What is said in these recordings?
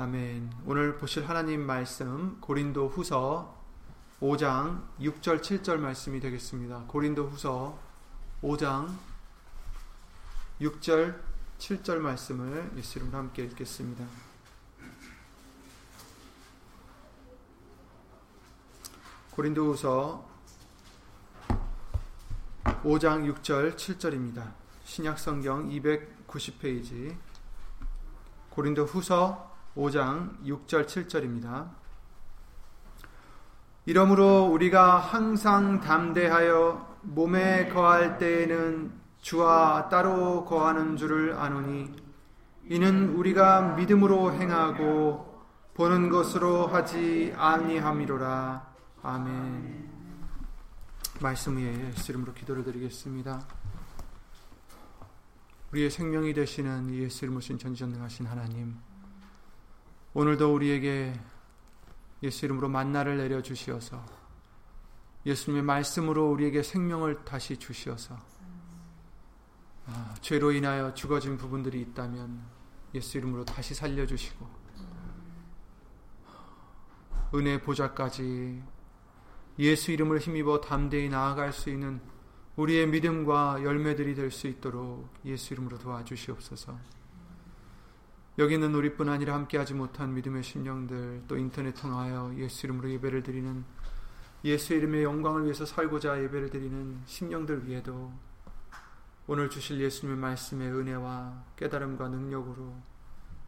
아멘. 오늘 보실 하나님 말씀 고린도 후서 5장 6절 7절 말씀이 되겠습니다. 고린도 후서 5장 6절 7절 말씀을 예수 이름으로 함께 읽겠습니다. 고린도 후서 5장 6절 7절입니다. 신약성경 290페이지 고린도 후서 5장 6절 7절입니다. 이러므로 우리가 항상 담대하여 몸에 거할 때에는 주와 따로 거하는 줄을 아노니 이는 우리가 믿음으로 행하고 보는 것으로 하지 아니함이로라. 아멘. 말씀 위에 예수 이름으로 기도를 드리겠습니다. 우리의 생명이 되시는 예수 이름으로 전지전능하신 하나님 오늘도 우리에게 예수 이름으로 만나를 내려 주시어서 예수님의 말씀으로 우리에게 생명을 다시 주시어서 아, 죄로 인하여 죽어진 부분들이 있다면 예수 이름으로 다시 살려 주시고 은혜 보좌까지 예수 이름을 힘입어 담대히 나아갈 수 있는 우리의 믿음과 열매들이 될 수 있도록 예수 이름으로 도와주시옵소서. 여기 있는 우리뿐 아니라 함께하지 못한 믿음의 심령들 또 인터넷 통하여 예수 이름으로 예배를 드리는 예수 이름의 영광을 위해서 살고자 예배를 드리는 심령들 위에도 오늘 주실 예수님의 말씀의 은혜와 깨달음과 능력으로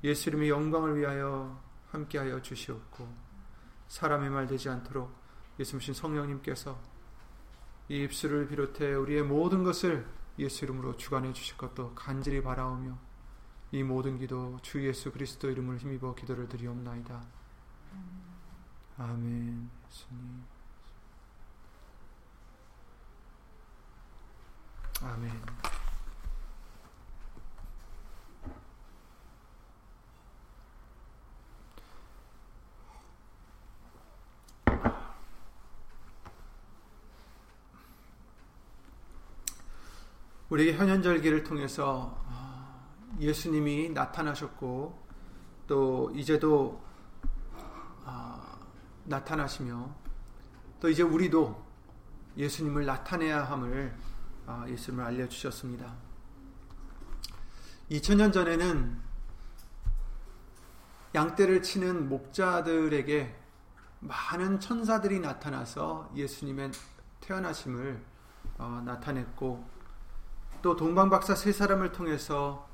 예수 이름의 영광을 위하여 함께하여 주시옵고 사람의 말 되지 않도록 예수님 성령님께서 이 입술을 비롯해 우리의 모든 것을 예수 이름으로 주관해 주실 것도 간절히 바라오며 이 모든 기도 주 예수 그리스도 이름을 힘입어 기도를 드리옵나이다. 아멘. 예수님. 아멘. 우리에게 현현절기를 통해서 예수님이 나타나셨고 또 이제도 아, 나타나시며 또 이제 우리도 예수님을 나타내야 함을 아, 예수님을 알려주셨습니다. 2000년 전에는 양떼를 치는 목자들에게 많은 천사들이 나타나서 예수님의 태어나심을 어, 나타냈고 또 동방박사 세 사람을 통해서 어,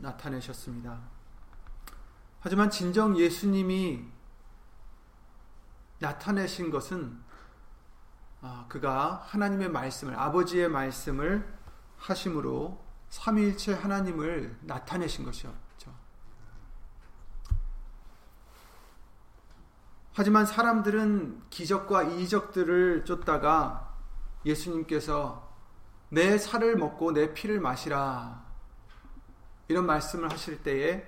나타내셨습니다. 하지만 진정 예수님이 나타내신 것은 어, 그가 하나님의 말씀을 아버지의 말씀을 하심으로 삼위일체 하나님을 나타내신 것이었죠. 하지만 사람들은 기적과 이적들을 쫓다가 예수님께서 내 살을 먹고 내 피를 마시라 이런 말씀을 하실 때에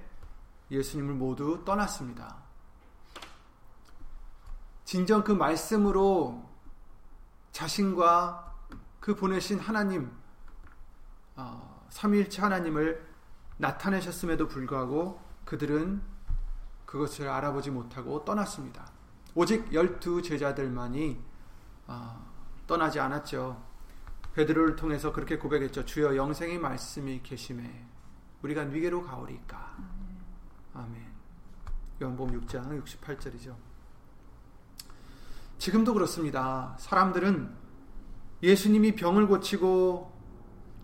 예수님을 모두 떠났습니다. 진정 그 말씀으로 자신과 그 보내신 하나님, 어, 삼위일체 하나님을 나타내셨음에도 불구하고 그들은 그것을 알아보지 못하고 떠났습니다. 오직 열두 제자들만이 어, 떠나지 않았죠. 베드로를 통해서 그렇게 고백했죠. 주여 영생의 말씀이 계심에 우리가 위계로 가오리까. 아멘. 요한복음 6장 68절이죠. 지금도 그렇습니다. 사람들은 예수님이 병을 고치고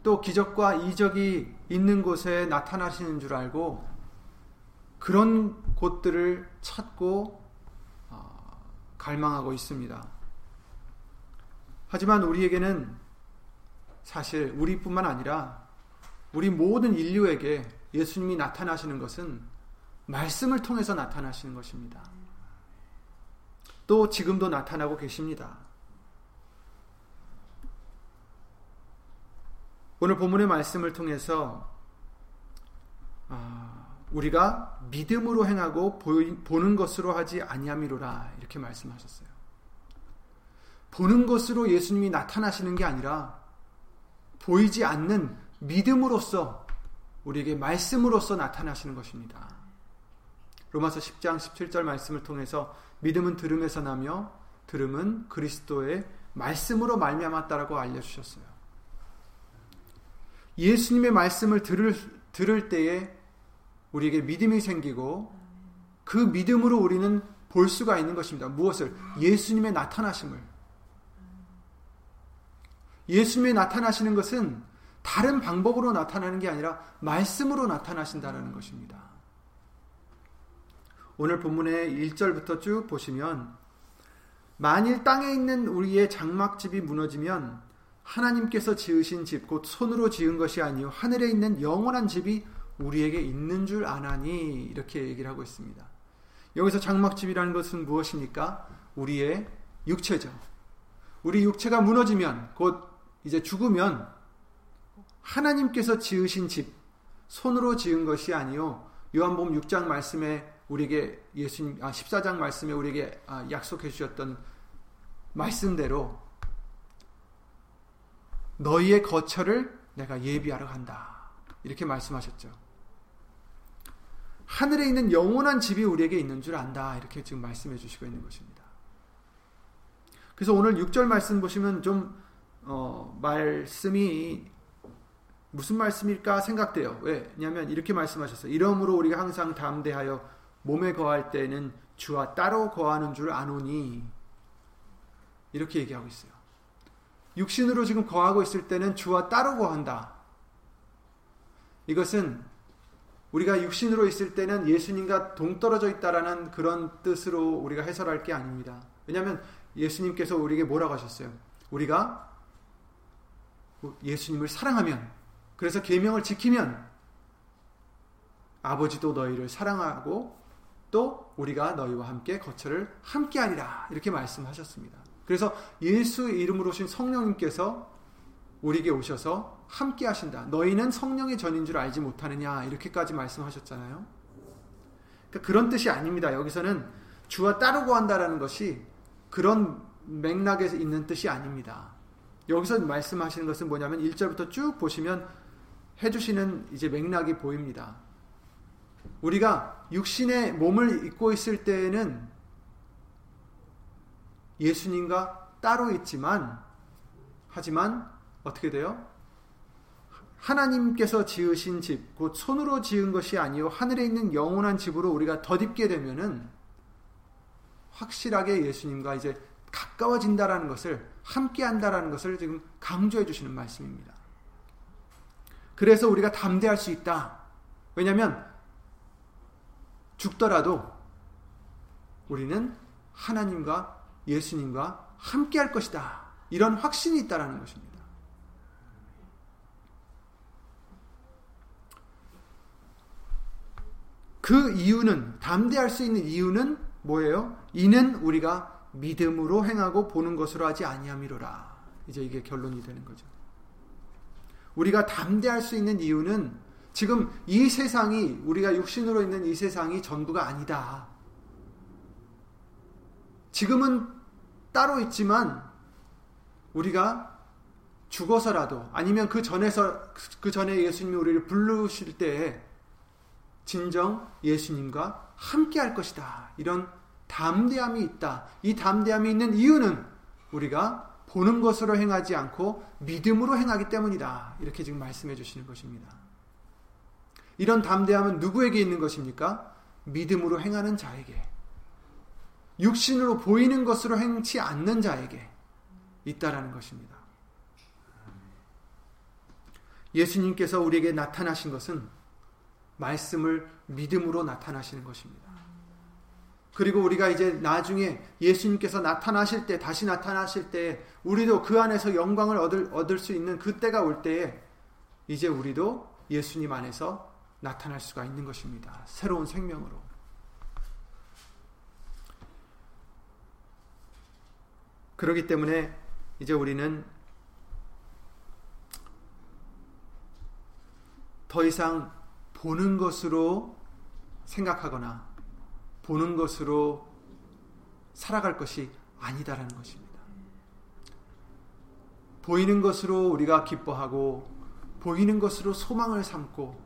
또 기적과 이적이 있는 곳에 나타나시는 줄 알고 그런 곳들을 찾고 어, 갈망하고 있습니다. 하지만 우리에게는 사실 우리뿐만 아니라 우리 모든 인류에게 예수님이 나타나시는 것은 말씀을 통해서 나타나시는 것입니다. 또 지금도 나타나고 계십니다. 오늘 본문의 말씀을 통해서 아, 우리가 믿음으로 행하고 보는 것으로 하지 아니함이로라 이렇게 말씀하셨어요. 보는 것으로 예수님이 나타나시는 게 아니라 보이지 않는 믿음으로써 우리에게 말씀으로써 나타나시는 것입니다. 로마서 10장 17절 말씀을 통해서 믿음은 들음에서 나며 들음은 그리스도의 말씀으로 말미암았다라고 알려주셨어요. 예수님의 말씀을 들을 들을 때에 우리에게 믿음이 생기고 그 믿음으로 우리는 볼 수가 있는 것입니다. 무엇을? 예수님의 나타나심을. 예수님의 나타나시는 것은 다른 방법으로 나타나는 게 아니라 말씀으로 나타나신다는 것입니다. 오늘 본문의 1절부터 쭉 보시면 만일 땅에 있는 우리의 장막집이 무너지면 하나님께서 지으신 집 곧 손으로 지은 것이 아니요 하늘에 있는 영원한 집이 우리에게 있는 줄 아나니 이렇게 얘기를 하고 있습니다. 여기서 장막집이라는 것은 무엇입니까? 우리의 육체죠. 우리 육체가 무너지면 곧 이제 죽으면 하나님께서 지으신 집 손으로 지은 것이 아니요 요한복음 6장 말씀에 우리에게 예수님 아 14장 말씀에 우리에게 아, 약속해 주셨던 말씀대로 너희의 거처를 내가 예비하러 간다. 이렇게 말씀하셨죠. 하늘에 있는 영원한 집이 우리에게 있는 줄 안다. 이렇게 지금 말씀해 주시고 있는 것입니다. 그래서 오늘 6절 말씀 보시면 좀, 어, 말씀이 무슨 말씀일까 생각돼요. 왜냐하면 이렇게 말씀하셨어요. 이러므로 우리가 항상 담대하여 몸에 거할 때는 주와 따로 거하는 줄 아노니 이렇게 얘기하고 있어요. 육신으로 지금 거하고 있을 때는 주와 따로 거한다. 이것은 우리가 육신으로 있을 때는 예수님과 동떨어져 있다라는 그런 뜻으로 우리가 해설할 게 아닙니다. 왜냐하면 예수님께서 우리에게 뭐라고 하셨어요? 우리가 예수님을 사랑하면 그래서 계명을 지키면 아버지도 너희를 사랑하고 또 우리가 너희와 함께 거처를 함께하리라 이렇게 말씀하셨습니다. 그래서 예수 이름으로 오신 성령님께서 우리에게 오셔서 함께 하신다. 너희는 성령의 전인 줄 알지 못하느냐. 이렇게까지 말씀하셨잖아요. 그러니까 그런 뜻이 아닙니다. 여기서는 주와 따르고 한다라는 것이 그런 맥락에 있는 뜻이 아닙니다. 여기서 말씀하시는 것은 뭐냐면 1절부터 쭉 보시면 해주시는 이제 맥락이 보입니다. 우리가 육신의 몸을 입고 있을 때에는 예수님과 따로 있지만 하지만 어떻게 돼요? 하나님께서 지으신 집, 곧 손으로 지은 것이 아니요 하늘에 있는 영원한 집으로 우리가 덧입게 되면은 확실하게 예수님과 이제 가까워진다라는 것을 함께 한다라는 것을 지금 강조해 주시는 말씀입니다. 그래서 우리가 담대할 수 있다. 왜냐하면 죽더라도 우리는 하나님과 예수님과 함께 할 것이다. 이런 확신이 있다라는 것입니다. 그 이유는 담대할 수 있는 이유는 뭐예요? 이는 우리가 믿음으로 행하고 보는 것으로 하지 아니함이로라. 이제 이게 결론이 되는 거죠. 우리가 담대할 수 있는 이유는 지금 이 세상이 우리가 육신으로 있는 이 세상이 전부가 아니다. 지금은 따로 있지만 우리가 죽어서라도 아니면 그 전에서 그 전에 예수님이 우리를 부르실 때에 진정 예수님과 함께 할 것이다. 이런 담대함이 있다. 이 담대함이 있는 이유는 우리가 보는 것으로 행하지 않고 믿음으로 행하기 때문이다. 이렇게 지금 말씀해 주시는 것입니다. 이런 담대함은 누구에게 있는 것입니까? 믿음으로 행하는 자에게. 육신으로 보이는 것으로 행치 않는 자에게 있다라는 것입니다. 예수님께서 우리에게 나타나신 것은 말씀을 믿음으로 나타나시는 것입니다. 그리고 우리가 이제 나중에 예수님께서 나타나실 때, 다시 나타나실 때, 우리도 그 안에서 영광을 얻을, 얻을 수 있는 그때가 올 때에, 이제 우리도 예수님 안에서 나타날 수가 있는 것입니다. 새로운 생명으로. 그렇기 때문에 이제 우리는 더 이상 보는 것으로 생각하거나 보는 것으로 살아갈 것이 아니다라는 것입니다. 보이는 것으로 우리가 기뻐하고 보이는 것으로 소망을 삼고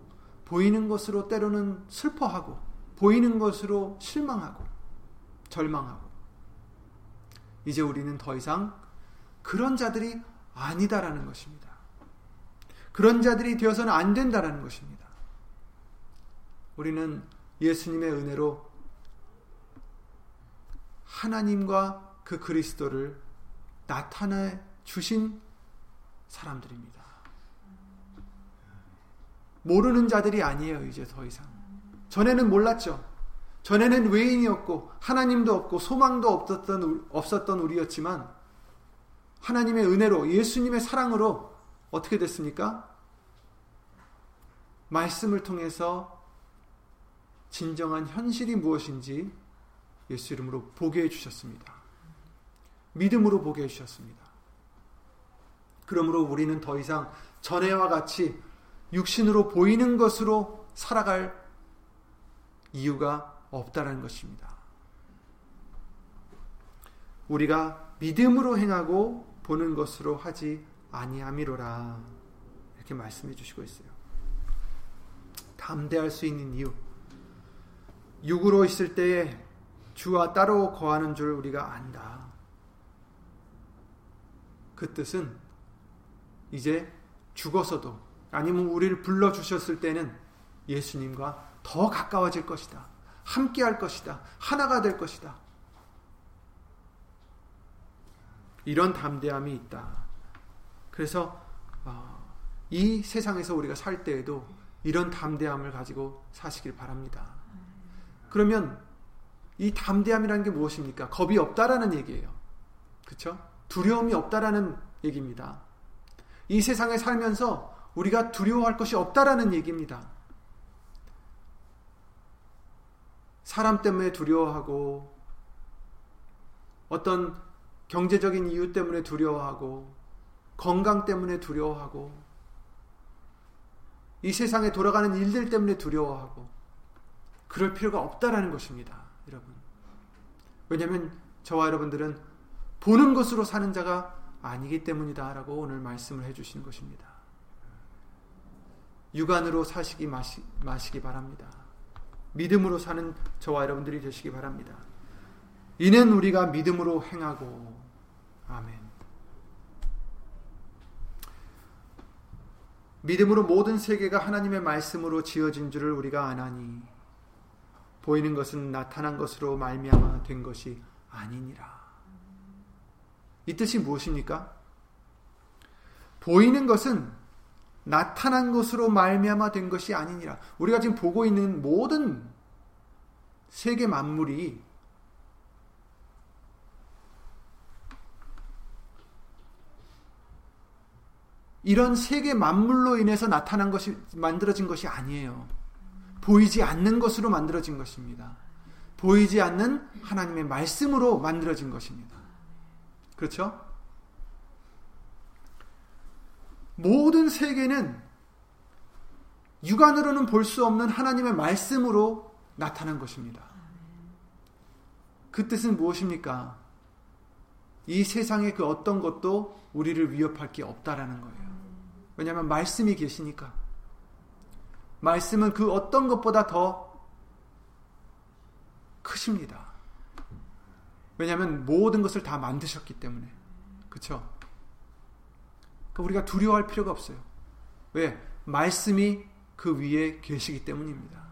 보이는 것으로 때로는 슬퍼하고 보이는 것으로 실망하고 절망하고 이제 우리는 더 이상 그런 자들이 아니다라는 것입니다. 그런 자들이 되어서는 안 된다라는 것입니다. 우리는 예수님의 은혜로 하나님과 그 그리스도를 나타내 주신 사람들입니다. 모르는 자들이 아니에요, 이제 더 이상. 전에는 몰랐죠. 전에는 외인이었고, 하나님도 없고, 소망도 없었던, 없었던 우리였지만, 하나님의 은혜로, 예수님의 사랑으로 어떻게 됐습니까? 말씀을 통해서 진정한 현실이 무엇인지 예수 이름으로 보게 해주셨습니다. 믿음으로 보게 해주셨습니다. 그러므로 우리는 더 이상 전에와 같이 육신으로 보이는 것으로 살아갈 이유가 없다는 것입니다. 우리가 믿음으로 행하고 보는 것으로 하지 아니함이로라 이렇게 말씀해 주시고 있어요. 담대할 수 있는 이유 육으로 있을 때에 주와 따로 거하는 줄 우리가 안다. 그 뜻은 이제 죽어서도 아니면 우리를 불러 주셨을 때는 예수님과 더 가까워질 것이다. 함께 할 것이다. 하나가 될 것이다. 이런 담대함이 있다. 그래서 어, 이 세상에서 우리가 살 때에도 이런 담대함을 가지고 사시길 바랍니다. 그러면 이 담대함이라는 게 무엇입니까? 겁이 없다라는 얘기예요. 그렇죠? 두려움이 없다라는 얘기입니다. 이 세상에 살면서 우리가 두려워할 것이 없다라는 얘기입니다. 사람 때문에 두려워하고 어떤 경제적인 이유 때문에 두려워하고 건강 때문에 두려워하고 이 세상에 돌아가는 일들 때문에 두려워하고 그럴 필요가 없다라는 것입니다. 여러분. 왜냐하면 저와 여러분들은 보는 것으로 사는 자가 아니기 때문이다라고 오늘 말씀을 해주시는 것입니다. 육안으로 사시기 마시, 마시기 바랍니다. 믿음으로 사는 저와 여러분들이 되시기 바랍니다. 이는 우리가 믿음으로 행하고 아멘. 믿음으로 모든 세계가 하나님의 말씀으로 지어진 줄을 우리가 아나니 보이는 것은 나타난 것으로 말미암아 된 것이 아니니라. 이 뜻이 무엇입니까? 보이는 것은 나타난 것으로 말미암아 된 것이 아니니라. 우리가 지금 보고 있는 모든 세계 만물이 이런 세계 만물로 인해서 나타난 것이 만들어진 것이 아니에요. 보이지 않는 것으로 만들어진 것입니다. 보이지 않는 하나님의 말씀으로 만들어진 것입니다. 그렇죠? 모든 세계는 육안으로는 볼 수 없는 하나님의 말씀으로 나타난 것입니다. 그 뜻은 무엇입니까? 이 세상의 그 어떤 것도 우리를 위협할 게 없다라는 거예요. 왜냐하면 말씀이 계시니까. 말씀은 그 어떤 것보다 더 크십니다. 왜냐하면 모든 것을 다 만드셨기 때문에. 그렇죠? 우리가 두려워할 필요가 없어요. 왜? 말씀이 그 위에 계시기 때문입니다.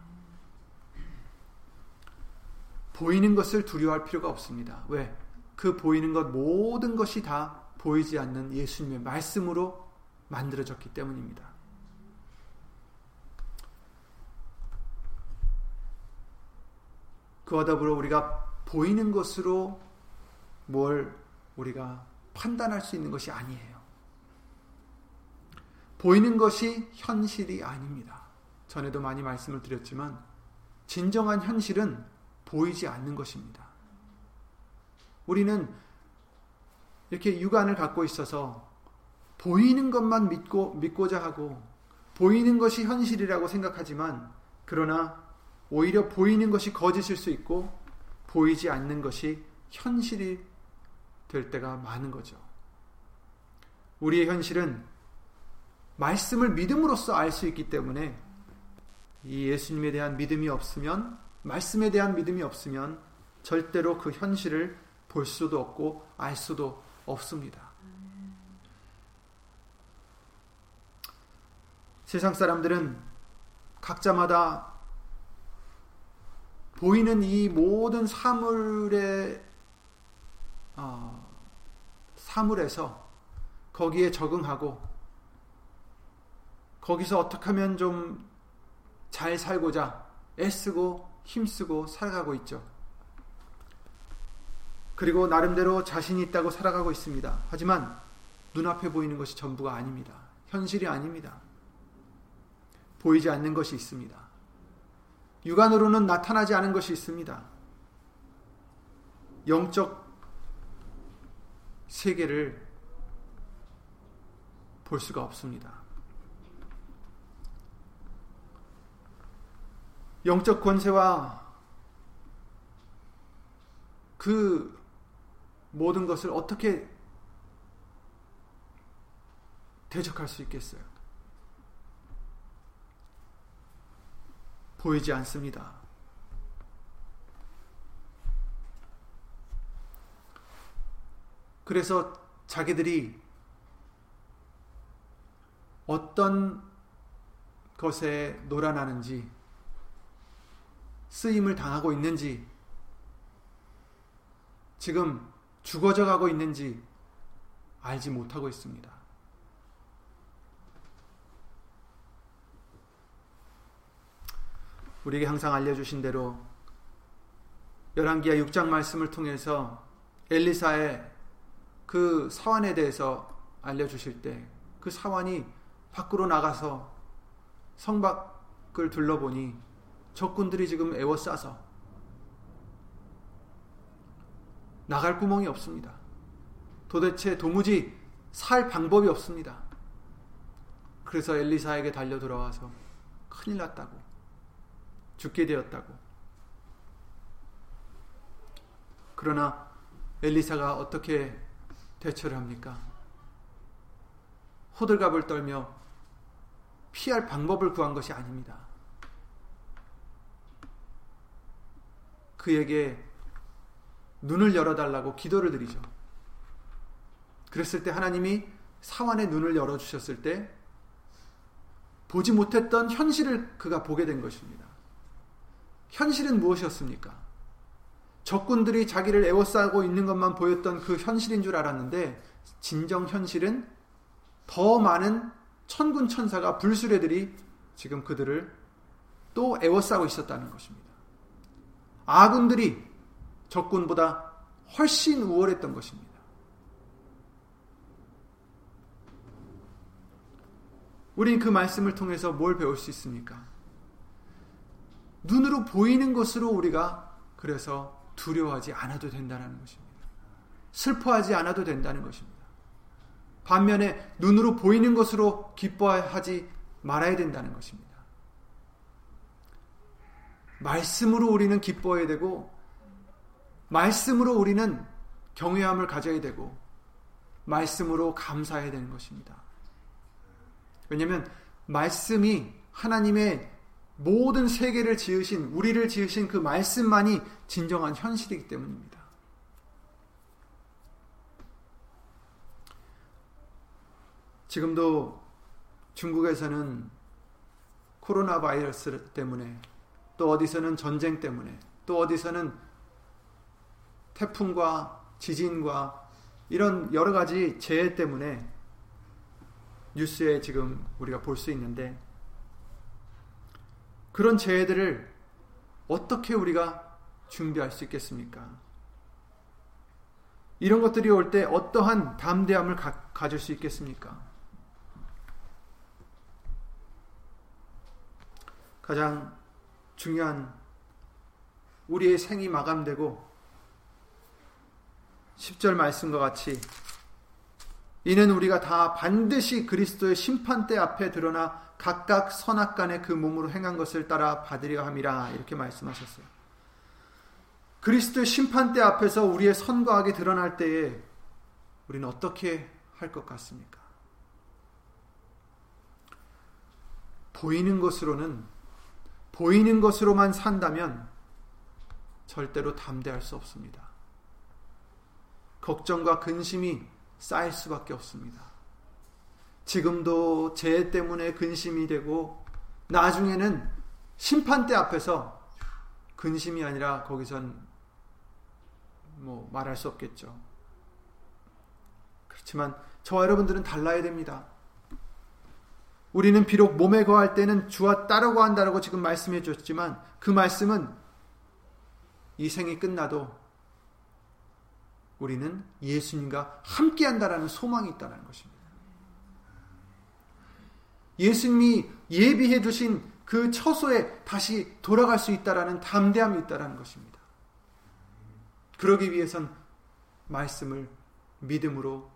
보이는 것을 두려워할 필요가 없습니다. 왜? 그 보이는 것 모든 것이 다 보이지 않는 예수님의 말씀으로 만들어졌기 때문입니다. 그와 더불어 우리가 보이는 것으로 뭘 우리가 판단할 수 있는 것이 아니에요. 보이는 것이 현실이 아닙니다. 전에도 많이 말씀을 드렸지만 진정한 현실은 보이지 않는 것입니다. 우리는 이렇게 육안을 갖고 있어서 보이는 것만 믿고 믿고자 하고 보이는 것이 현실이라고 생각하지만 그러나 오히려 보이는 것이 거짓일 수 있고 보이지 않는 것이 현실이 될 때가 많은 거죠. 우리의 현실은 말씀을 믿음으로써 알 수 있기 때문에 이 예수님에 대한 믿음이 없으면 말씀에 대한 믿음이 없으면 절대로 그 현실을 볼 수도 없고 알 수도 없습니다. 세상 사람들은 각자마다 보이는 이 모든 사물의 어, 사물에서 거기에 적응하고 거기서 어떻게 하면 좀 잘 살고자 애쓰고 힘쓰고 살아가고 있죠. 그리고 나름대로 자신이 있다고 살아가고 있습니다. 하지만 눈앞에 보이는 것이 전부가 아닙니다. 현실이 아닙니다. 보이지 않는 것이 있습니다. 육안으로는 나타나지 않은 것이 있습니다. 영적 세계를 볼 수가 없습니다. 영적 권세와 그 모든 것을 어떻게 대적할 수 있겠어요? 보이지 않습니다. 그래서 자기들이 어떤 것에 놀아나는지 쓰임을 당하고 있는지 지금 죽어져 가고 있는지 알지 못하고 있습니다. 우리에게 항상 알려주신 대로 열왕기야 6장 말씀을 통해서 엘리사의 그 사환에 대해서 알려주실 때 그 사환이 밖으로 나가서 성 밖을 둘러보니 적군들이 지금 애워싸서 나갈 구멍이 없습니다. 도대체 도무지 살 방법이 없습니다. 그래서 엘리사에게 달려 들어와서 큰일 났다고 죽게 되었다고 그러나 엘리사가 어떻게 대처를 합니까? 호들갑을 떨며 피할 방법을 구한 것이 아닙니다. 그에게 눈을 열어달라고 기도를 드리죠. 그랬을 때 하나님이 사환의 눈을 열어주셨을 때 보지 못했던 현실을 그가 보게 된 것입니다. 현실은 무엇이었습니까? 적군들이 자기를 애워싸고 있는 것만 보였던 그 현실인 줄 알았는데 진정 현실은 더 많은 천군 천사가 불수레들이 지금 그들을 또 애워싸고 있었다는 것입니다. 아군들이 적군보다 훨씬 우월했던 것입니다. 우린 그 말씀을 통해서 뭘 배울 수 있습니까? 눈으로 보이는 것으로 우리가 그래서 두려워하지 않아도 된다는 것입니다. 슬퍼하지 않아도 된다는 것입니다. 반면에 눈으로 보이는 것으로 기뻐하지 말아야 된다는 것입니다. 말씀으로 우리는 기뻐해야 되고 말씀으로 우리는 경외함을 가져야 되고 말씀으로 감사해야 되는 것입니다. 왜냐하면 말씀이 하나님의 모든 세계를 지으신 우리를 지으신 그 말씀만이 진정한 현실이기 때문입니다. 지금도 중국에서는 코로나 바이러스 때문에 또 어디서는 전쟁 때문에 또 어디서는 태풍과 지진과 이런 여러 가지 재해 때문에 뉴스에 지금 우리가 볼 수 있는데 그런 재해들을 어떻게 우리가 준비할 수 있겠습니까? 이런 것들이 올 때 어떠한 담대함을 가, 가질 수 있겠습니까? 가장 중요한 우리의 생이 마감되고 10절 말씀과 같이 이는 우리가 다 반드시 그리스도의 심판대 앞에 드러나 각각 선악간에 그 몸으로 행한 것을 따라 받으려 함이라 이렇게 말씀하셨어요. 그리스도의 심판대 앞에서 우리의 선과 악이 드러날 때에 우리는 어떻게 할 것 같습니까? 보이는 것으로는 보이는 것으로만 산다면 절대로 담대할 수 없습니다. 걱정과 근심이 쌓일 수밖에 없습니다. 지금도 죄 때문에 근심이 되고 나중에는 심판대 앞에서 근심이 아니라 거기선 뭐 말할 수 없겠죠. 그렇지만 저와 여러분들은 달라야 됩니다. 우리는 비록 몸에 거할 때는 주와 따르고 한다라고 지금 말씀해 주셨지만 그 말씀은 이 생이 끝나도 우리는 예수님과 함께 한다라는 소망이 있다는 것입니다. 예수님이 예비해 두신 그 처소에 다시 돌아갈 수 있다라는 담대함이 있다라는 것입니다. 그러기 위해선 말씀을 믿음으로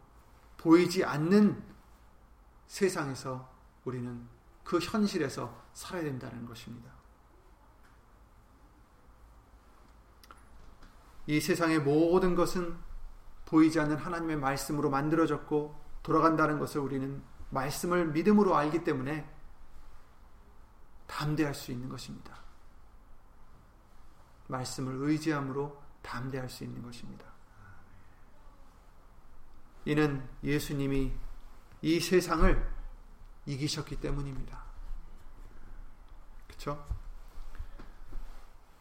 보이지 않는 세상에서 우리는 그 현실에서 살아야 된다는 것입니다. 이 세상의 모든 것은 보이지 않는 하나님의 말씀으로 만들어졌고 돌아간다는 것을 우리는 말씀을 믿음으로 알기 때문에 담대할 수 있는 것입니다. 말씀을 의지함으로 담대할 수 있는 것입니다. 이는 예수님이 이 세상을 이기셨기 때문입니다. 그렇죠?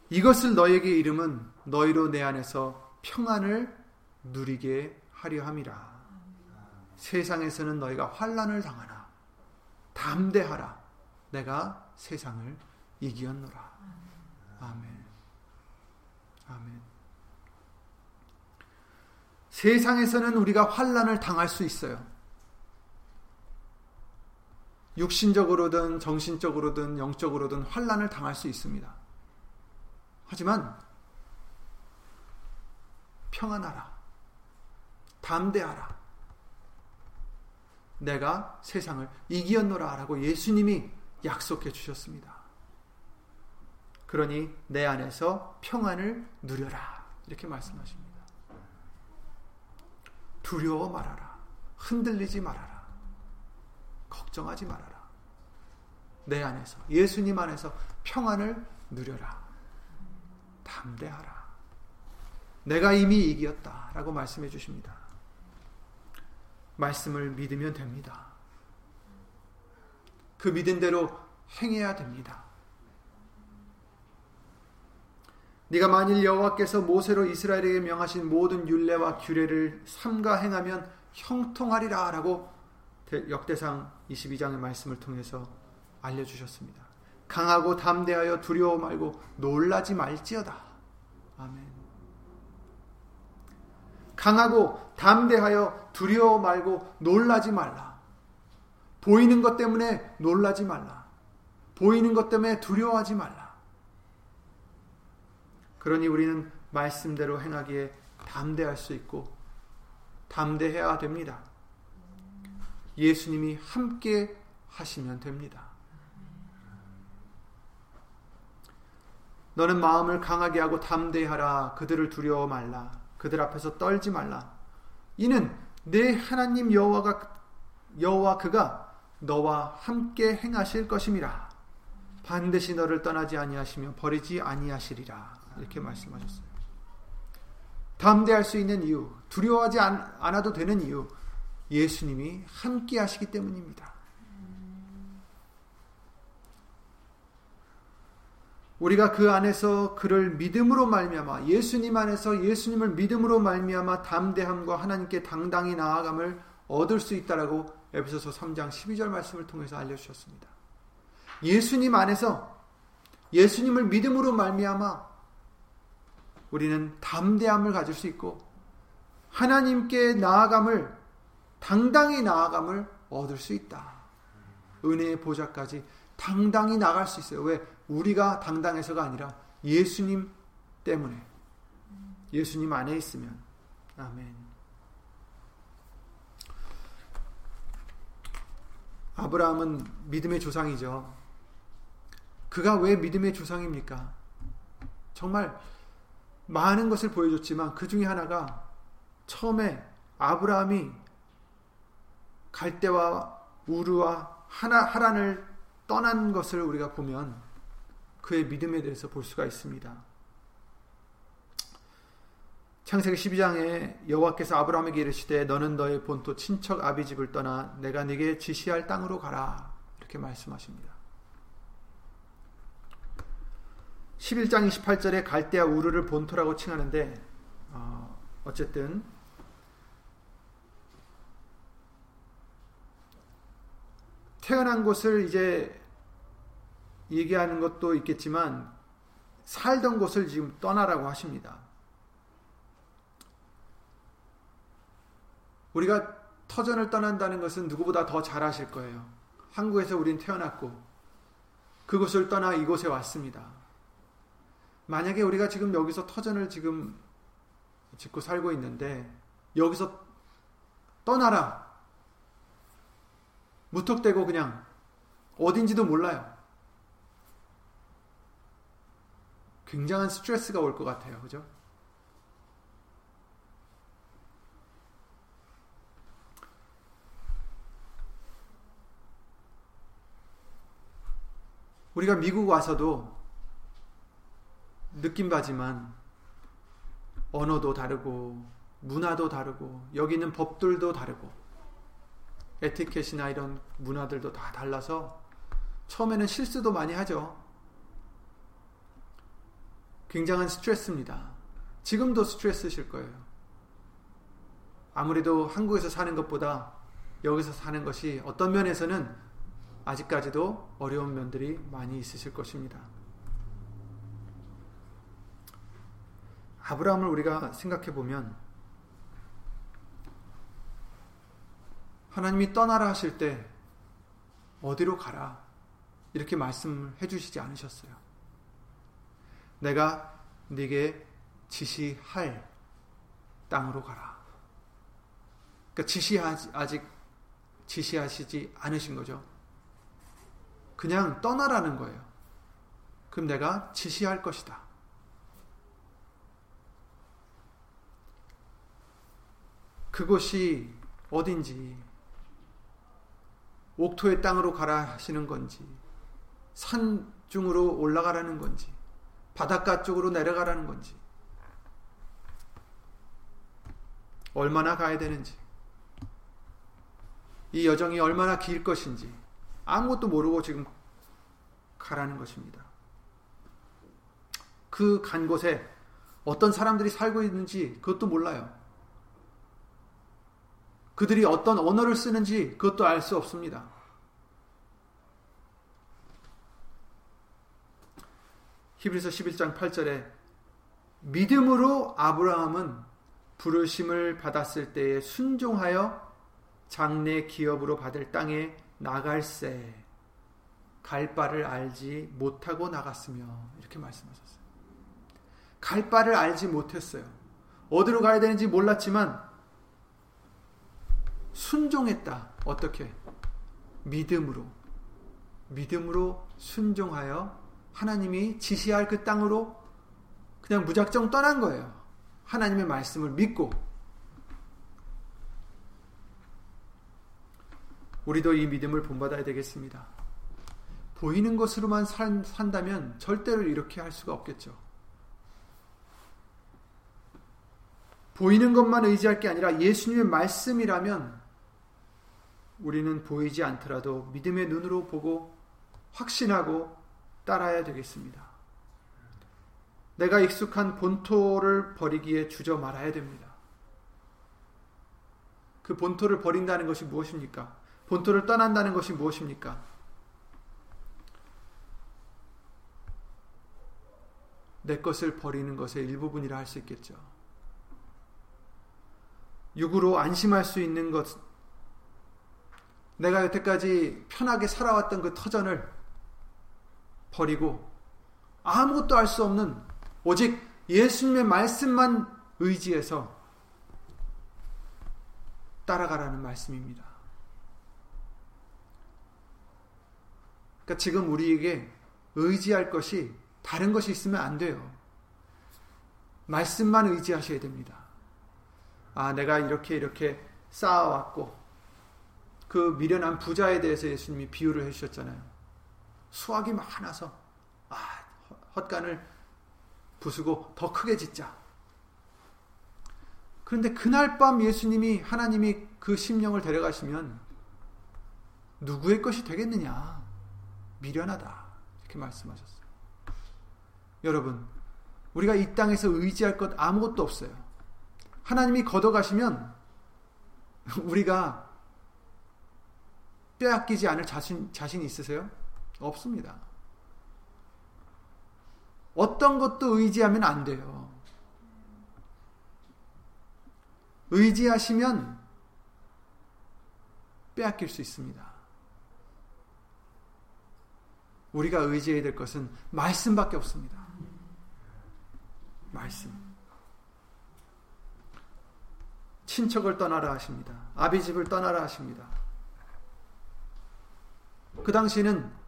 이것을 너에게 이름은 너희로 내 안에서 평안을 누리게 하려 함이라. 세상에서는 너희가 환란을 당하나 담대하라. 내가 세상을 이기었노라. 아멘. 아멘. 세상에서는 우리가 환란을 당할 수 있어요. 육신적으로든 정신적으로든 영적으로든 환란을 당할 수 있습니다. 하지만 평안하라. 담대하라. 내가 세상을 이기었노라 라고 예수님이 약속해 주셨습니다. 그러니 내 안에서 평안을 누려라. 이렇게 말씀하십니다. 두려워 말아라. 흔들리지 말아라. 걱정하지 말아라. 내 안에서, 예수님 안에서 평안을 누려라. 담대하라. 내가 이미 이기었다. 라고 말씀해 주십니다. 말씀을 믿으면 됩니다. 그 믿은 대로 행해야 됩니다. 네가 만일 여호와께서 모세로 이스라엘에게 명하신 모든 율례와 규례를 삼가 행하면 형통하리라라고 역대상 22장의 말씀을 통해서 알려 주셨습니다. 강하고 담대하여 두려워 말고 놀라지 말지어다. 아멘. 강하고 담대하여 두려워 말고 놀라지 말라. 보이는 것 때문에 놀라지 말라. 보이는 것 때문에 두려워하지 말라. 그러니 우리는 말씀대로 행하기에 담대할 수 있고 담대해야 됩니다. 예수님이 함께 하시면 됩니다. 너는 마음을 강하게 하고 담대하라. 그들을 두려워 말라. 그들 앞에서 떨지 말라. 이는 내 하나님 여호와가 여호와 그가 너와 함께 행하실 것임이라. 반드시 너를 떠나지 아니하시며 버리지 아니하시리라. 이렇게 말씀하셨어요. 담대할 수 있는 이유, 두려워하지 않아도 되는 이유, 예수님이 함께 하시기 때문입니다. 우리가 그 안에서 그를 믿음으로 말미암아 예수님 안에서 예수님을 믿음으로 말미암아 담대함과 하나님께 당당히 나아감을 얻을 수 있다라고 에베소서 3장 12절 말씀을 통해서 알려 주셨습니다. 예수님 안에서 예수님을 믿음으로 말미암아 우리는 담대함을 가질 수 있고 하나님께 나아감을 당당히 나아감을 얻을 수 있다. 은혜의 보좌까지 당당히 나갈 수 있어요. 왜? 우리가 당당해서가 아니라 예수님 때문에 예수님 안에 있으면 아멘. 아브라함은 믿음의 조상이죠. 그가 왜 믿음의 조상입니까? 정말 많은 것을 보여줬지만 그 중에 하나가 처음에 아브라함이 갈대와 우르와 하나 하란을 떠난 것을 우리가 보면 그의 믿음에 대해서 볼 수가 있습니다. 창세기 12장에 여호와께서 아브라함에게 이르시되 너는 너의 본토 친척 아비 집을 떠나 내가 네게 지시할 땅으로 가라 이렇게 말씀하십니다. 11장 28절에 갈대아 우르를 본토라고 칭하는데 어, 어쨌든 태어난 곳을 이제 얘기하는 것도 있겠지만 살던 곳을 지금 떠나라고 하십니다. 우리가 터전을 떠난다는 것은 누구보다 더잘 아실 거예요. 한국에서 우린 태어났고 그곳을 떠나 이곳에 왔습니다. 만약에 우리가 지금 여기서 터전을 지금 짓고 살고 있는데 여기서 떠나라 무턱대고 그냥 어딘지도 몰라요. 굉장한 스트레스가 올 것 같아요. 그죠? 우리가 미국 와서도 느낀 바지만 언어도 다르고 문화도 다르고 여기 있는 법들도 다르고 에티켓이나 이런 문화들도 다 달라서 처음에는 실수도 많이 하죠. 굉장한 스트레스입니다. 지금도 스트레스실 거예요. 아무래도 한국에서 사는 것보다 여기서 사는 것이 어떤 면에서는 아직까지도 어려운 면들이 많이 있으실 것입니다. 아브라함을 우리가 생각해 보면 하나님이 떠나라 하실 때 어디로 가라 이렇게 말씀해 주시지 않으셨어요. 내가 네게 지시할 땅으로 가라. 그러니까 지시하 아직 지시하시지 않으신 거죠. 그냥 떠나라는 거예요. 그럼 내가 지시할 것이다. 그곳이 어딘지, 옥토의 땅으로 가라 하시는 건지, 산 중으로 올라가라는 건지, 바닷가 쪽으로 내려가라는 건지, 얼마나 가야 되는지, 이 여정이 얼마나 길 것인지, 아무것도 모르고 지금 가라는 것입니다. 그 간 곳에 어떤 사람들이 살고 있는지 그것도 몰라요. 그들이 어떤 언어를 쓰는지 그것도 알 수 없습니다. 히브리서 11장 8절에 믿음으로 아브라함은 부르심을 받았을 때에 순종하여 장래 기업으로 받을 땅에 나갈새 갈 바를 알지 못하고 나갔으며 이렇게 말씀하셨어요. 갈 바를 알지 못했어요. 어디로 가야 되는지 몰랐지만 순종했다. 어떻게? 믿음으로. 믿음으로 순종하여 하나님이 지시할 그 땅으로 그냥 무작정 떠난 거예요. 하나님의 말씀을 믿고. 우리도 이 믿음을 본받아야 되겠습니다. 보이는 것으로만 산, 산다면 절대로 이렇게 할 수가 없겠죠. 보이는 것만 의지할 게 아니라 예수님의 말씀이라면 우리는 보이지 않더라도 믿음의 눈으로 보고 확신하고 따라야 되겠습니다. 내가 익숙한 본토를 버리기에 주저 말아야 됩니다. 그 본토를 버린다는 것이 무엇입니까? 본토를 떠난다는 것이 무엇입니까? 내 것을 버리는 것의 일부분이라 할 수 있겠죠. 육으로 안심할 수 있는 것, 내가 여태까지 편하게 살아왔던 그 터전을 버리고 아무것도 알 수 없는 오직 예수님의 말씀만 의지해서 따라가라는 말씀입니다. 그러니까 지금 우리에게 의지할 것이 다른 것이 있으면 안 돼요. 말씀만 의지하셔야 됩니다. 아, 내가 이렇게 이렇게 쌓아왔고, 그 미련한 부자에 대해서 예수님이 비유를 해주셨잖아요. 수확이 많아서 아 헛간을 부수고 더 크게 짓자. 그런데 그날 밤 예수님이 하나님이 그 심령을 데려가시면 누구의 것이 되겠느냐? 미련하다. 이렇게 말씀하셨어요. 여러분, 우리가 이 땅에서 의지할 것 아무것도 없어요. 하나님이 걷어가시면 우리가 빼앗기지 않을 자신, 자신 있으세요? 없습니다. 어떤 것도 의지하면 안 돼요. 의지하시면 빼앗길 수 있습니다. 우리가 의지해야 될 것은 말씀밖에 없습니다. 말씀. 친척을 떠나라 하십니다. 아비집을 떠나라 하십니다. 그 당시에는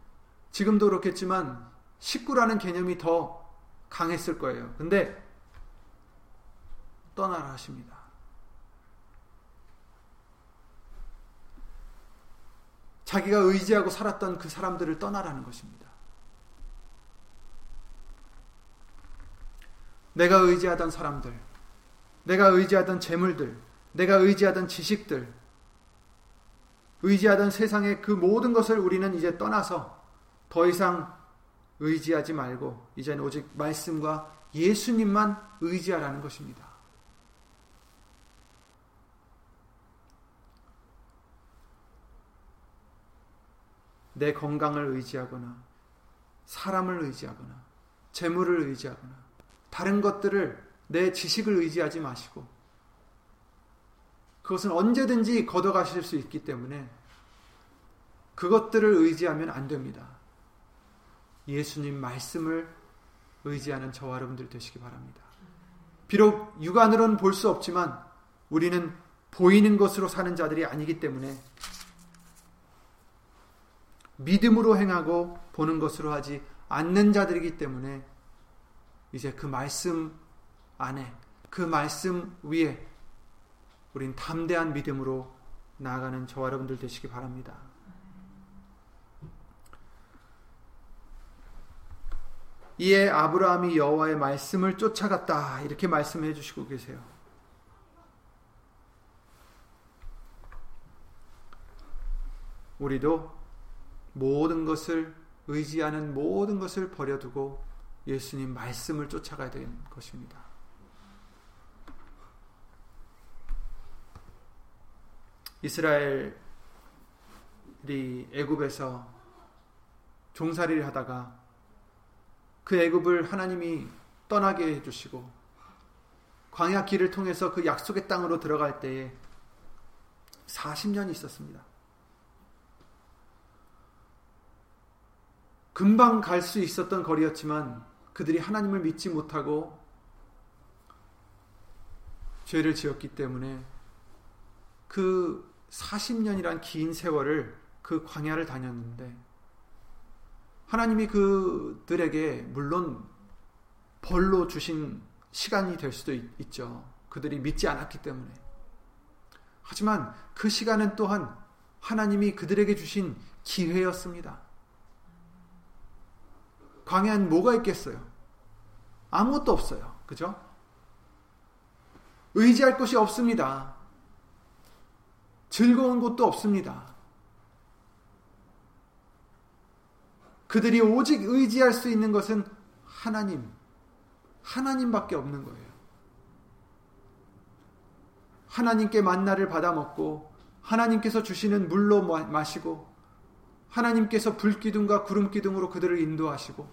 지금도 그렇겠지만 식구라는 개념이 더 강했을 거예요. 근데 떠나라 하십니다. 자기가 의지하고 살았던 그 사람들을 떠나라는 것입니다. 내가 의지하던 사람들, 내가 의지하던 재물들, 내가 의지하던 지식들, 의지하던 세상의 그 모든 것을 우리는 이제 떠나서 더 이상 의지하지 말고 이제는 오직 말씀과 예수님만 의지하라는 것입니다. 내 건강을 의지하거나 사람을 의지하거나 재물을 의지하거나 다른 것들을 내 지식을 의지하지 마시고 그것은 언제든지 걷어가실 수 있기 때문에 그것들을 의지하면 안 됩니다. 예수님 말씀을 의지하는 저와 여러분들 되시기 바랍니다. 비록 육안으로는 볼 수 없지만 우리는 보이는 것으로 사는 자들이 아니기 때문에 믿음으로 행하고 보는 것으로 하지 않는 자들이기 때문에 이제 그 말씀 안에 그 말씀 위에 우린 담대한 믿음으로 나아가는 저와 여러분들 되시기 바랍니다. 이에 아브라함이 여호와의 말씀을 쫓아갔다 이렇게 말씀해 주시고 계세요. 우리도 모든 것을 의지하는 모든 것을 버려두고 예수님 말씀을 쫓아가야 되는 것입니다. 이스라엘이 애굽에서 종살이를 하다가 그 애굽을 하나님이 떠나게 해주시고 광야 길을 통해서 그 약속의 땅으로 들어갈 때에 40년이 있었습니다. 금방 갈 수 있었던 거리였지만 그들이 하나님을 믿지 못하고 죄를 지었기 때문에 그 40년이란 긴 세월을 그 광야를 다녔는데 하나님이 그들에게 물론 벌로 주신 시간이 될 수도 있, 죠 그들이 믿지 않았기 때문에. 하지만 그 시간은 또한 하나님이 그들에게 주신 기회였습니다. 광야는 뭐가 있겠어요? 아무것도 없어요. 그죠? 의지할 곳이 없습니다. 즐거운 곳도 없습니다. 그들이 오직 의지할 수 있는 것은 하나님, 하나님밖에 없는 거예요. 하나님께 만나를 받아 먹고 하나님께서 주시는 물로 마시고 하나님께서 불기둥과 구름기둥으로 그들을 인도하시고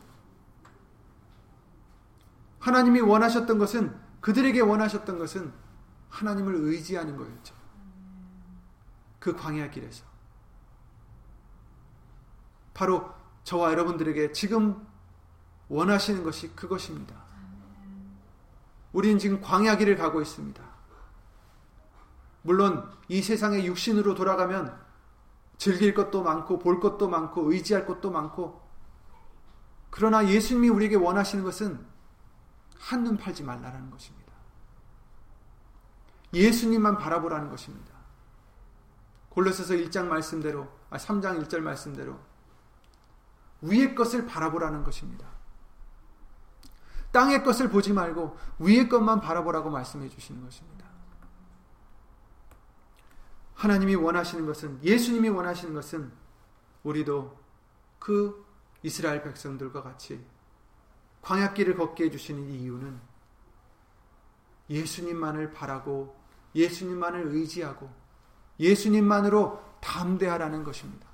하나님이 원하셨던 것은 그들에게 원하셨던 것은 하나님을 의지하는 거였죠. 그 광야 길에서 바로 저와 여러분들에게 지금 원하시는 것이 그것입니다. 우리는 지금 광야 길을 가고 있습니다. 물론 이 세상의 육신으로 돌아가면 즐길 것도 많고 볼 것도 많고 의지할 것도 많고 그러나 예수님이 우리에게 원하시는 것은 한눈 팔지 말라라는 것입니다. 예수님만 바라보라는 것입니다. 골로새서 1장 말씀대로 아 3장 1절 말씀대로 위의 것을 바라보라는 것입니다. 땅의 것을 보지 말고 위의 것만 바라보라고 말씀해 주시는 것입니다. 하나님이 원하시는 것은 예수님이 원하시는 것은 우리도 그 이스라엘 백성들과 같이 광약길을 걷게 해 주시는 이유는 예수님만을 바라고 예수님만을 의지하고 예수님만으로 담대하라는 것입니다.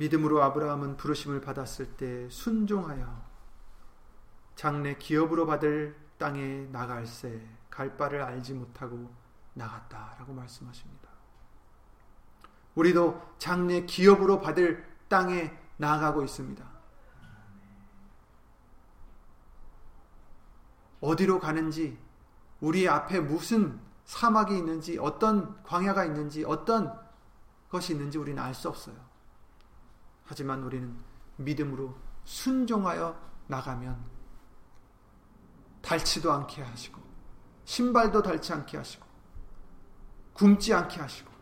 믿음으로 아브라함은 부르심을 받았을 때 순종하여 장래 기업으로 받을 땅에 나갈새 갈 바를 알지 못하고 나갔다라고 말씀하십니다. 우리도 장래 기업으로 받을 땅에 나아가고 있습니다. 어디로 가는지, 우리 앞에 무슨 사막이 있는지, 어떤 광야가 있는지, 어떤 것이 있는지 우리는 알 수 없어요. 하지만 우리는 믿음으로 순종하여 나가면 닳지도 않게 하시고, 신발도 닳지 않게 하시고, 굶지 않게 하시고,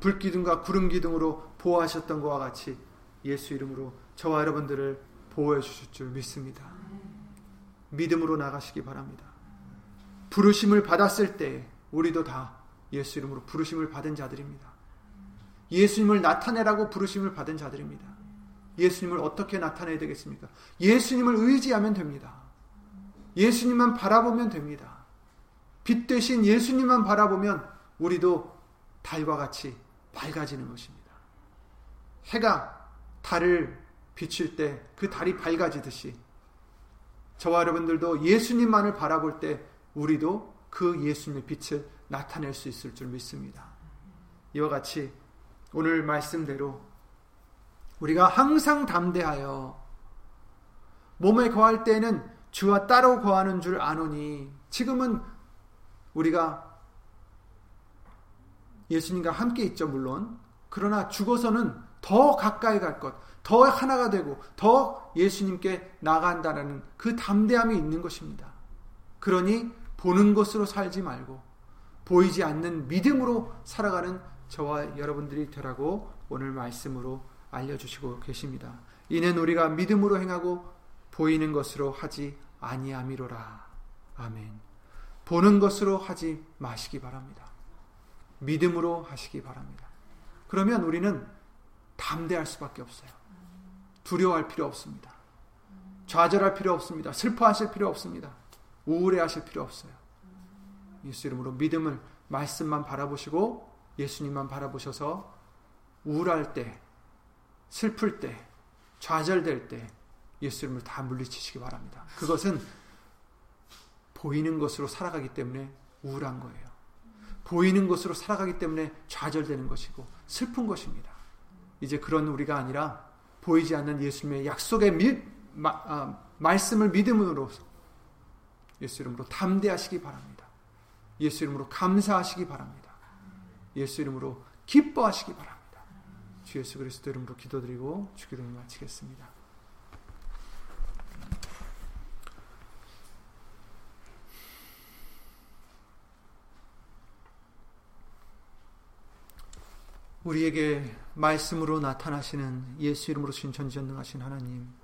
불기둥과 구름기둥으로 보호하셨던 것과 같이 예수 이름으로 저와 여러분들을 보호해 주실 줄 믿습니다. 믿음으로 나가시기 바랍니다. 부르심을 받았을 때 우리도 다 예수 이름으로 부르심을 받은 자들입니다. 예수님을 나타내라고 부르심을 받은 자들입니다. 예수님을 어떻게 나타내야 되겠습니까? 예수님을 의지하면 됩니다. 예수님만 바라보면 됩니다. 빛 대신 예수님만 바라보면 우리도 달과 같이 밝아지는 것입니다. 해가 달을 비칠 때그 달이 밝아지듯이 저와 여러분들도 예수님만을 바라볼 때 우리도 그 예수님의 빛을 나타낼 수 있을 줄 믿습니다. 이와 같이 오늘 말씀대로 우리가 항상 담대하여 몸에 거할 때는 주와 따로 거하는 줄 아노니 지금은 우리가 예수님과 함께 있죠 물론 그러나 죽어서는 더 가까이 갈 것, 더 하나가 되고 더 예수님께 나간다는 그 담대함이 있는 것입니다. 그러니 보는 것으로 살지 말고 보이지 않는 믿음으로 살아가는 저와 여러분들이 되라고 오늘 말씀으로 알려주시고 계십니다. 이는 우리가 믿음으로 행하고 보이는 것으로 하지 아니함이로라. 아멘. 보는 것으로 하지 마시기 바랍니다. 믿음으로 하시기 바랍니다. 그러면 우리는 담대할 수밖에 없어요. 두려워할 필요 없습니다. 좌절할 필요 없습니다. 슬퍼하실 필요 없습니다. 우울해하실 필요 없어요. 예수 이름으로 믿음을 말씀만 바라보시고 예수님만 바라보셔서 우울할 때, 슬플 때, 좌절될 때 예수 이름을 다 물리치시기 바랍니다. 그것은 보이는 것으로 살아가기 때문에 우울한 거예요. 보이는 것으로 살아가기 때문에 좌절되는 것이고 슬픈 것입니다. 이제 그런 우리가 아니라 보이지 않는 예수님의 약속의 미, 마, 아, 말씀을 믿음으로 예수 이름으로 담대하시기 바랍니다. 예수 이름으로 감사하시기 바랍니다. 예수 이름으로 기뻐하시기 바랍니다. 주 예수 그리스도 이름으로 기도드리고 주기도를 마치겠습니다. 우리에게 말씀으로 나타나시는 예수 이름으로 신 전지전능하신 하나님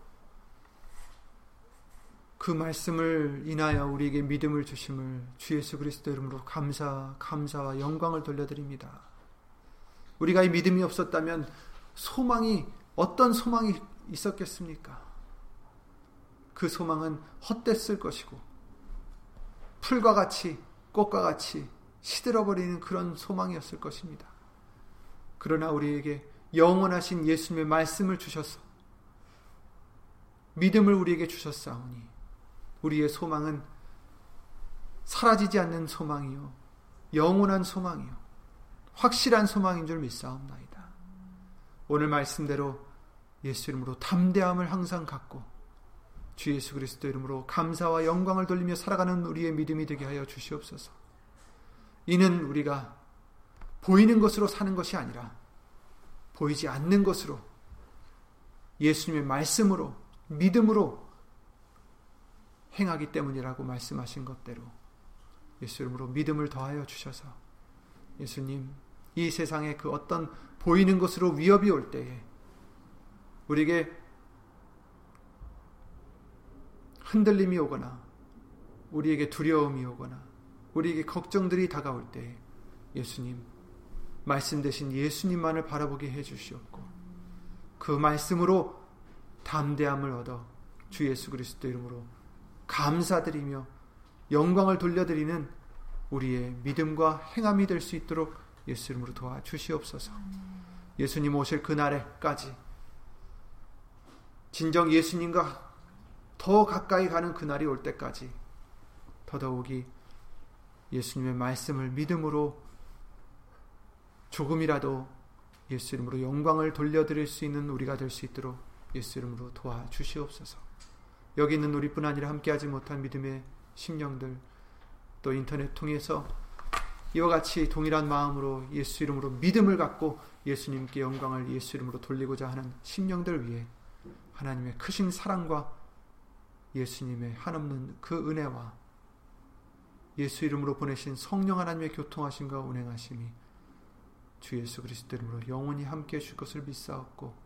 그 말씀을 인하여 우리에게 믿음을 주심을 주 예수 그리스도 이름으로 감사 감사와 영광을 돌려드립니다. 우리가 이 믿음이 없었다면 소망이 어떤 소망이 있었겠습니까? 그 소망은 헛됐을 것이고 풀과 같이 꽃과 같이 시들어버리는 그런 소망이었을 것입니다. 그러나 우리에게 영원하신 예수님의 말씀을 주셔서 믿음을 우리에게 주셨사오니 우리의 소망은 사라지지 않는 소망이요 영원한 소망이요 확실한 소망인 줄 믿사옵나이다. 오늘 말씀대로 예수 이름으로 담대함을 항상 갖고 주 예수 그리스도 이름으로 감사와 영광을 돌리며 살아가는 우리의 믿음이 되게 하여 주시옵소서. 이는 우리가 보이는 것으로 사는 것이 아니라 보이지 않는 것으로 예수님의 말씀으로 믿음으로 행하기 때문이라고 말씀하신 것대로 예수 이름으로 믿음을 더하여 주셔서 예수님 이 세상에 그 어떤 보이는 것으로 위협이 올 때에 우리에게 흔들림이 오거나 우리에게 두려움이 오거나 우리에게 걱정들이 다가올 때 예수님 말씀 대신 예수님만을 바라보게 해 주시옵고 그 말씀으로 담대함을 얻어 주 예수 그리스도 이름으로 감사드리며 영광을 돌려드리는 우리의 믿음과 행함이 될 수 있도록 예수 이름으로 도와주시옵소서. 예수님 오실 그날에까지 진정 예수님과 더 가까이 가는 그날이 올 때까지 더더욱이 예수님의 말씀을 믿음으로 조금이라도 예수 이름으로 영광을 돌려드릴 수 있는 우리가 될 수 있도록 예수 이름으로 도와주시옵소서. 여기 있는 우리뿐 아니라 함께하지 못한 믿음의 심령들 또 인터넷 통해서 이와 같이 동일한 마음으로 예수 이름으로 믿음을 갖고 예수님께 영광을 예수 이름으로 돌리고자 하는 심령들 위해 하나님의 크신 사랑과 예수님의 한없는 그 은혜와 예수 이름으로 보내신 성령 하나님의 교통하심과 운행하심이 주 예수 그리스도 이름으로 영원히 함께 해줄 것을 믿사옵고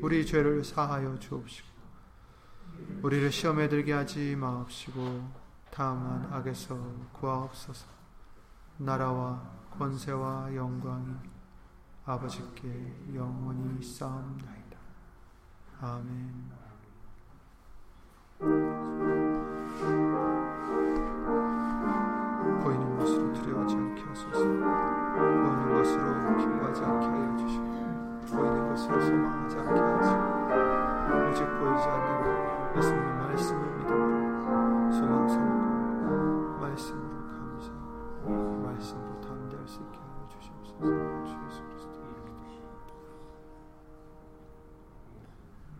우리 죄를 사하여 주옵시고 우리를 시험에 들게 하지 마옵시고 다만 악에서 구하옵소서. 나라와 권세와 영광이 아버지께 영원히 쌓옵나이다. 아멘. 보이는 것으로 두려워하지 않게 하소서. 보이는 것으로 기뻐하지 않게 하여 주시고 보이는 것으로 소망